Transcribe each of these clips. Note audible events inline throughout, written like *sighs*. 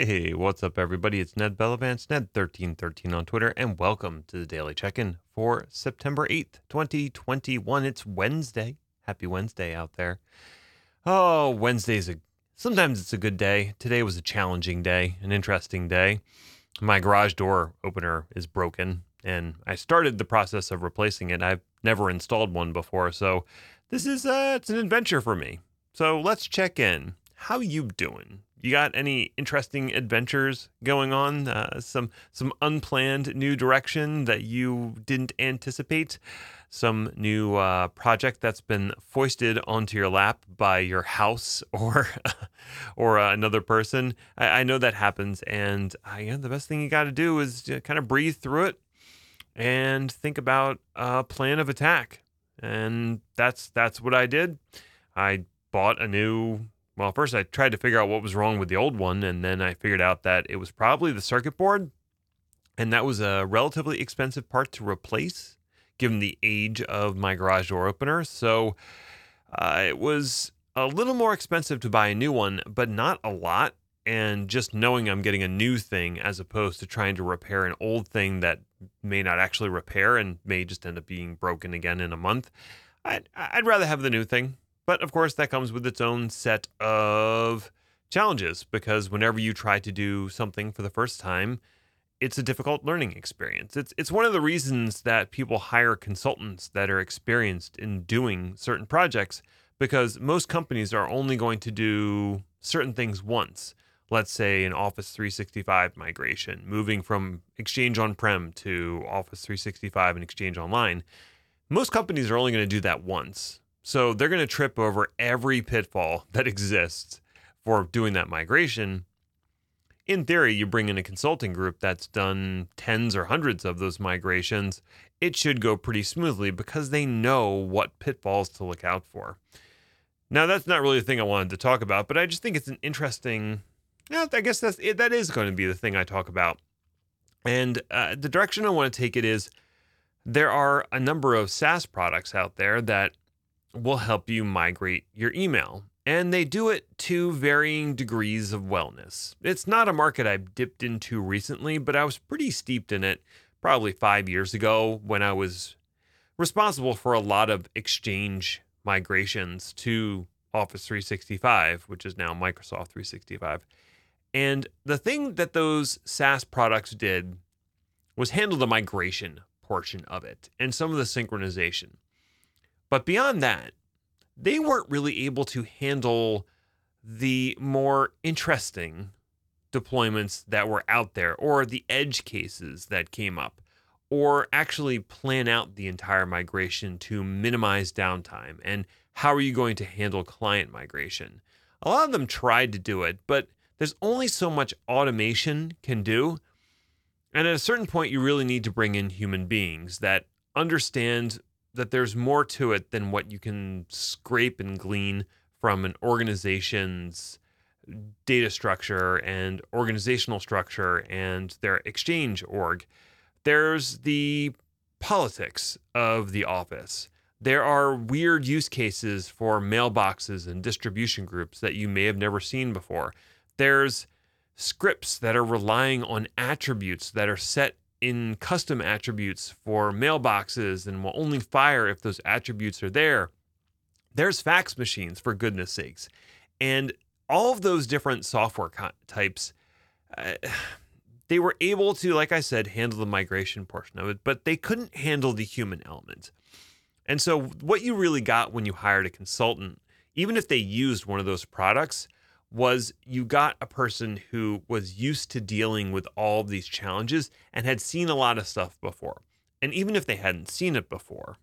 Hey, what's up, everybody? It's Ned Bellavance, Ned1313 on Twitter, and welcome to the Daily Check In for September 8th, 2021. It's Wednesday. Happy Wednesday out there. Oh, Wednesday's a sometimes it's a good day. Today was a challenging day, an interesting day. My garage door opener is broken, and I started the process of replacing it. I've never installed one before, so this is uh, it's an adventure for me. So let's check in. How you doing? You got any interesting adventures going on? Uh, some some unplanned new direction that you didn't anticipate? Some new uh, project that's been foisted onto your lap by your house *laughs* or or uh, another person? I, I, know that happens, and I, you know, the best thing you got to do is kind of breathe through it and think about a plan of attack. And that's that's what I did. I bought a new well, first I tried to figure out what was wrong with the old one, and then I figured out that it was probably the circuit board, and that was a relatively expensive part to replace given the age of my garage door opener. So uh, it was a little more expensive to buy a new one, but not a lot. And just knowing I'm getting a new thing as opposed to trying to repair an old thing that may not actually repair and may just end up being broken again in a month, I'd, I'd rather have the new thing. But of course, that comes with its own set of challenges because whenever you try to do something for the first time, it's a difficult learning experience. It's it's one of the reasons that people hire consultants that are experienced in doing certain projects because most companies are only going to do certain things once. Let's say an Office 365 migration, moving from Exchange on-prem to Office 365 and Exchange online. Most companies are only going to do that once. So they're going to trip over every pitfall that exists for doing that migration. In theory, you bring in a consulting group that's done tens or hundreds of those migrations, it should go pretty smoothly because they know what pitfalls to look out for. Now, that's not really the thing I wanted to talk about, but I just think it's an interesting. Yeah, I guess that's that is going to be the thing I talk about. And uh, the direction I want to take it is there are a number of SaaS products out there that will help you migrate your email. And they do it to varying degrees of wellness. It's not a market I've dipped into recently, but I was pretty steeped in it probably five years ago when I was responsible for a lot of Exchange migrations to Office 365, which is now Microsoft 365. And the thing that those SaaS products did was handle the migration portion of it and some of the synchronization. But beyond that, they weren't really able to handle the more interesting deployments that were out there or the edge cases that came up or actually plan out the entire migration to minimize downtime and how are you going to handle client migration. A lot of them tried to do it but there's only so much automation can do. And at a certain point you really need to bring in human beings that understand that there's more to it than what you can scrape and glean from an organization's data structure and organizational structure and their exchange org. There's the politics of the office. There are weird use cases for mailboxes and distribution groups that you may have never seen before. There's scripts that are relying on attributes that are set in custom attributes for mailboxes and will only fire if those attributes are there. There's fax machines, for goodness sakes. And all of those different software types, uh, *sighs* they were able to, like I said, handle the migration portion of it, but they couldn't handle the human element. And so, what you really got when you hired a consultant, even if they used one of those products, was you got a person who was used to dealing with all of these challenges and had seen a lot of stuff before. And even if they hadn't seen it before,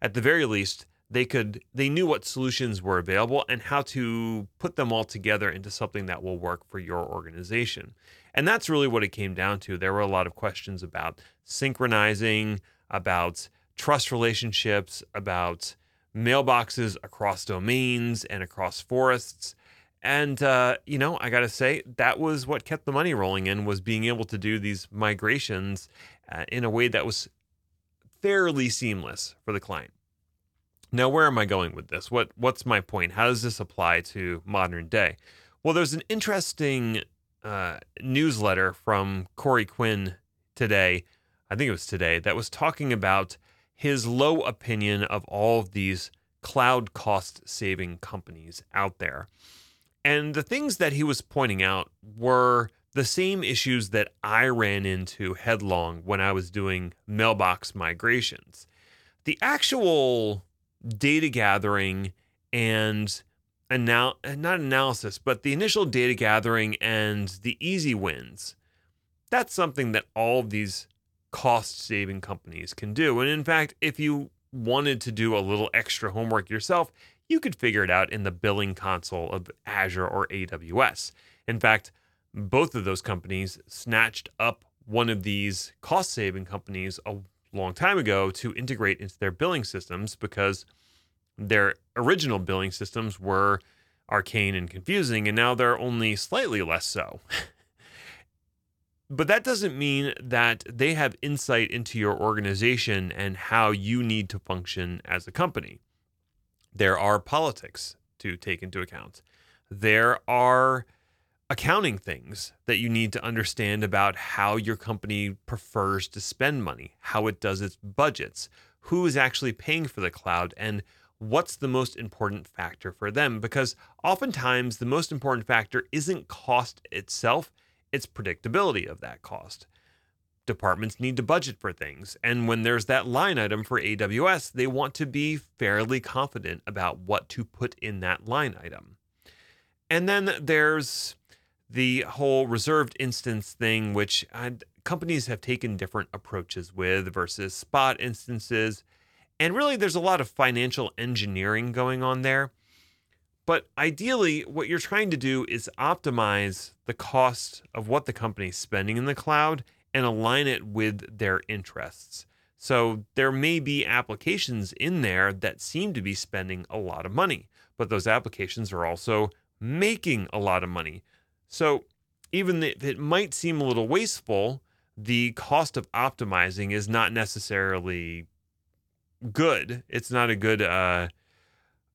at the very least, they could they knew what solutions were available and how to put them all together into something that will work for your organization. And that's really what it came down to. There were a lot of questions about synchronizing, about trust relationships, about mailboxes across domains and across forests and uh, you know, I got to say that was what kept the money rolling in was being able to do these migrations uh, in a way that was fairly seamless for the client. Now, where am I going with this? What what's my point? How does this apply to modern day? Well, there's an interesting uh, newsletter from Corey Quinn today. I think it was today that was talking about his low opinion of all of these cloud cost saving companies out there. And the things that he was pointing out were the same issues that I ran into headlong when I was doing mailbox migrations. The actual data gathering and anal- not analysis, but the initial data gathering and the easy wins. That's something that all of these cost saving companies can do. And in fact, if you wanted to do a little extra homework yourself, you could figure it out in the billing console of Azure or AWS. In fact, both of those companies snatched up one of these cost saving companies a long time ago to integrate into their billing systems because their original billing systems were arcane and confusing, and now they're only slightly less so. *laughs* but that doesn't mean that they have insight into your organization and how you need to function as a company. There are politics to take into account. There are accounting things that you need to understand about how your company prefers to spend money, how it does its budgets, who is actually paying for the cloud, and what's the most important factor for them. Because oftentimes, the most important factor isn't cost itself, it's predictability of that cost. Departments need to budget for things. And when there's that line item for AWS, they want to be fairly confident about what to put in that line item. And then there's the whole reserved instance thing, which companies have taken different approaches with versus spot instances. And really, there's a lot of financial engineering going on there. But ideally, what you're trying to do is optimize the cost of what the company's spending in the cloud and align it with their interests. So there may be applications in there that seem to be spending a lot of money, but those applications are also making a lot of money. So even if it might seem a little wasteful, the cost of optimizing is not necessarily good. It's not a good uh,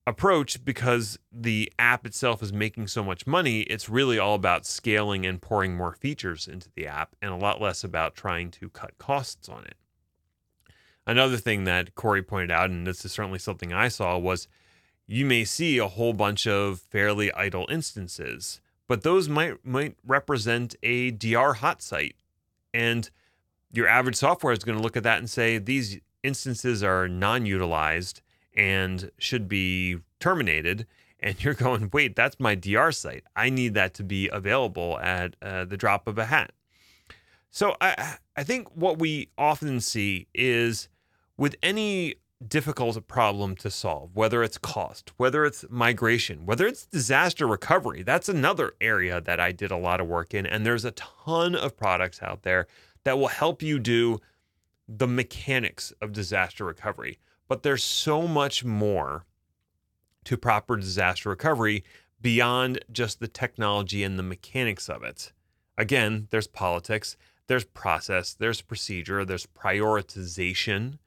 approach because the app itself is making so much money. It's really all about scaling and pouring more features into the app and a lot less about trying to cut costs on it. Another thing that Corey pointed out, and this is certainly something I saw, was you may see a whole bunch of fairly idle instances but those might might represent a DR hot site. And your average software is going to look at that and say these instances are non-utilized and should be terminated. And *laughs* you're going, wait, that's my DR site. I need that to be available at uh, the drop of a hat. So I I think what we often see is with any difficult problem to solve, whether it's cost, whether it's migration, whether it's disaster recovery. That's another area that I did a lot of work in. And there's a ton of products out there that will help you do the mechanics of disaster recovery. But there's so much more to proper disaster recovery beyond just the technology and the mechanics of it. Again, there's politics, there's process, there's procedure, there's prioritization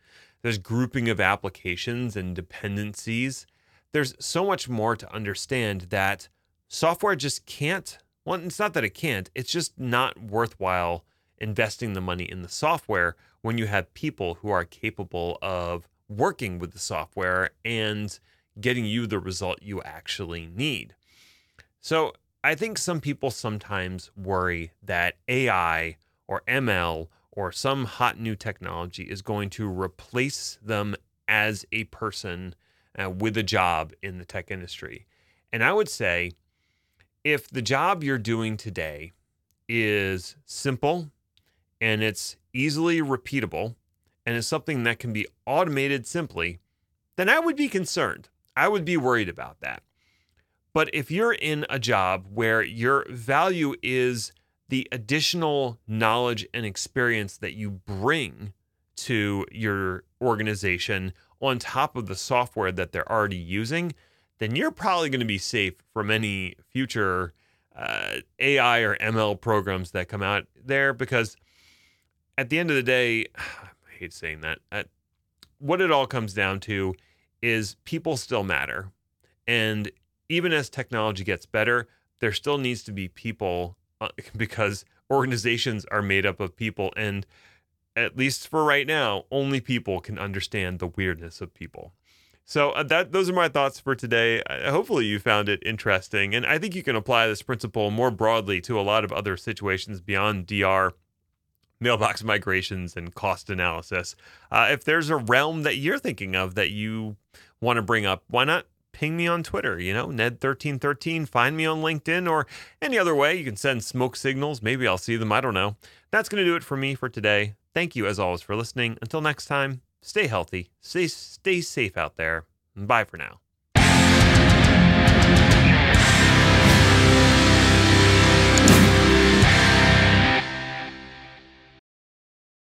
there's grouping of applications and dependencies. There's so much more to understand that software just can't. Well, it's not that it can't, it's just not worthwhile investing the money in the software when you have people who are capable of working with the software and getting you the result you actually need. So I think some people sometimes worry that AI or ML or some hot new technology is going to replace them as a person uh, with a job in the tech industry. And I would say if the job you're doing today is simple and it's easily repeatable and is something that can be automated simply, then I would be concerned. I would be worried about that. But if you're in a job where your value is the additional knowledge and experience that you bring to your organization on top of the software that they're already using, then you're probably going to be safe from any future uh, AI or ML programs that come out there because at the end of the day, hate saying that. At, what it all comes down to is people still matter. And even as technology gets better, there still needs to be people uh, *laughs* because organizations are made up of people. And at least for right now only people can understand the weirdness of people. So uh, that those are my thoughts for today. Uh, hopefully you found it interesting. And i think you can apply this principle more broadly to a lot of other situations beyond dr mailbox migrations and cost analysis uh, if there's a realm that you're thinking of that you want to bring up why not ping me on Twitter, you know, Ned1313. Find me on LinkedIn or any other way. You can send smoke signals. Maybe I'll see them. I don't know. That's going to do it for me for today. Thank you, as always, for listening. Until next time, stay healthy, stay, stay safe out there. Bye for now.